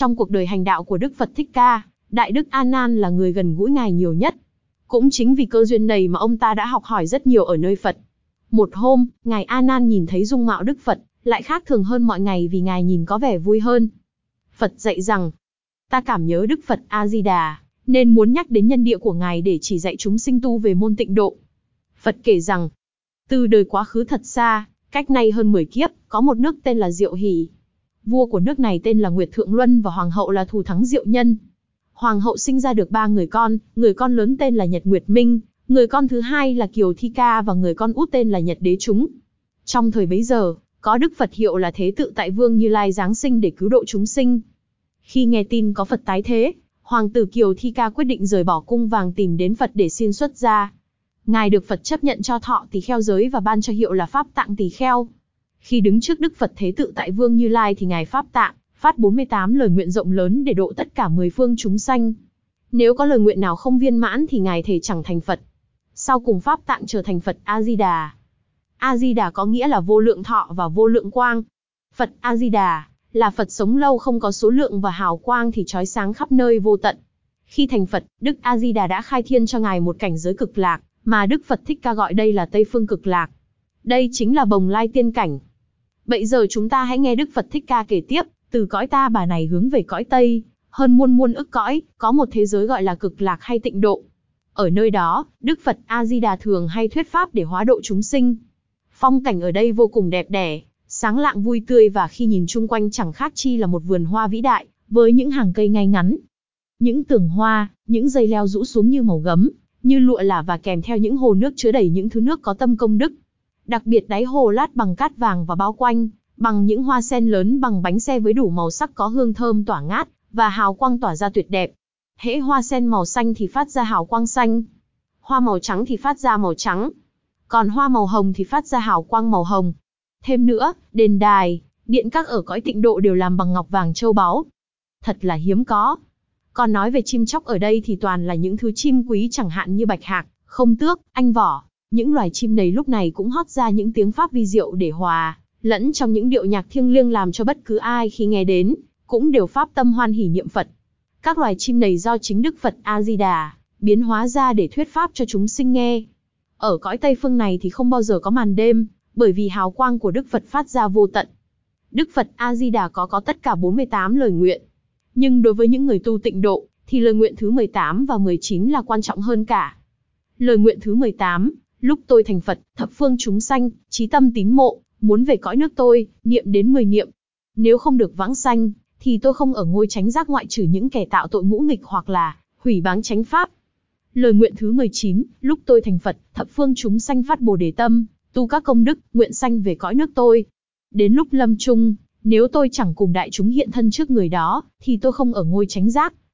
Trong cuộc đời hành đạo của Đức Phật Thích Ca, Đại Đức A Nan là người gần gũi ngài nhiều nhất. Cũng chính vì cơ duyên này mà ông ta đã học hỏi rất nhiều ở nơi Phật. Một hôm, ngài A Nan nhìn thấy dung mạo Đức Phật, lại khác thường hơn mọi ngày vì ngài nhìn có vẻ vui hơn. Phật dạy rằng, ta cảm nhớ Đức Phật A Di Đà, nên muốn nhắc đến nhân địa của ngài để chỉ dạy chúng sinh tu về môn tịnh độ. Phật kể rằng, từ đời quá khứ thật xa, cách nay hơn 10 kiếp, có một nước tên là Diệu Hỷ. Vua của nước này tên là Nguyệt Thượng Luân và hoàng hậu là Thù Thắng Diệu Nhân. Hoàng hậu sinh ra được ba người con, người con lớn tên là Nhật Nguyệt Minh, người con thứ hai là Kiều Thi Ca và người con út tên là Nhật Đế Chúng. Trong thời bấy giờ, có Đức Phật hiệu là Thế Tự Tại Vương Như Lai Giáng sinh để cứu độ chúng sinh. Khi nghe tin có Phật tái thế, Hoàng tử Kiều Thi Ca quyết định rời bỏ cung vàng tìm đến Phật để xin xuất gia. Ngài được Phật chấp nhận cho thọ tỳ kheo giới và ban cho hiệu là Pháp Tạng tỳ kheo. Khi đứng trước Đức Phật Thế Tự Tại Vương Như Lai thì Ngài Pháp Tạng, phát 48 lời nguyện rộng lớn để độ tất cả mười phương chúng sanh. Nếu có lời nguyện nào không viên mãn thì Ngài thề chẳng thành Phật. Sau cùng Pháp Tạng trở thành Phật A-di-đà. A-di-đà có nghĩa là vô lượng thọ và vô lượng quang. Phật A-di-đà là Phật sống lâu không có số lượng và hào quang thì trói sáng khắp nơi vô tận. Khi thành Phật, Đức A-di-đà đã khai thiên cho Ngài một cảnh giới cực lạc, mà Đức Phật Thích Ca gọi đây là Tây Phương cực lạc. Đây chính là bồng lai tiên cảnh. Bây giờ chúng ta hãy nghe Đức Phật Thích Ca kể tiếp, từ cõi ta bà này hướng về cõi Tây, hơn muôn muôn ức cõi, có một thế giới gọi là cực lạc hay tịnh độ. Ở nơi đó, Đức Phật A-di-đà thường hay thuyết pháp để hóa độ chúng sinh. Phong cảnh ở đây vô cùng đẹp đẽ, sáng lạng vui tươi và khi nhìn chung quanh chẳng khác chi là một vườn hoa vĩ đại, với những hàng cây ngay ngắn. Những tường hoa, những dây leo rũ xuống như màu gấm, như lụa là và kèm theo những hồ nước chứa đầy những thứ nước có tâm công đức. Đặc biệt đáy hồ lát bằng cát vàng và bao quanh, bằng những hoa sen lớn bằng bánh xe với đủ màu sắc có hương thơm tỏa ngát, và hào quang tỏa ra tuyệt đẹp. Hễ hoa sen màu xanh thì phát ra hào quang xanh. Hoa màu trắng thì phát ra màu trắng. Còn hoa màu hồng thì phát ra hào quang màu hồng. Thêm nữa, đền đài, điện các ở cõi tịnh độ đều làm bằng ngọc vàng châu báu. Thật là hiếm có. Còn nói về chim chóc ở đây thì toàn là những thứ chim quý chẳng hạn như bạch hạc, không tước, anh vỏ. Những loài chim này lúc này cũng hót ra những tiếng pháp vi diệu để hòa, lẫn trong những điệu nhạc thiêng liêng làm cho bất cứ ai khi nghe đến, cũng đều pháp tâm hoan hỉ niệm Phật. Các loài chim này do chính Đức Phật A-di-đà biến hóa ra để thuyết pháp cho chúng sinh nghe. Ở cõi Tây phương này thì không bao giờ có màn đêm, bởi vì hào quang của Đức Phật phát ra vô tận. Đức Phật A-di-đà có có tất cả 48 lời nguyện. Nhưng đối với những người tu tịnh độ, thì lời nguyện thứ 18 và 19 là quan trọng hơn cả. Lời nguyện thứ 18, lúc tôi thành Phật, thập phương chúng sanh, trí tâm tín mộ, muốn về cõi nước tôi, niệm đến 10 niệm. Nếu không được vãng sanh, thì tôi không ở ngôi tránh giác ngoại trừ những kẻ tạo tội ngũ nghịch hoặc là hủy báng chánh pháp. Lời nguyện thứ 19, lúc tôi thành Phật, thập phương chúng sanh phát bồ đề tâm, tu các công đức, nguyện sanh về cõi nước tôi. Đến lúc lâm chung, nếu tôi chẳng cùng đại chúng hiện thân trước người đó, thì tôi không ở ngôi tránh giác.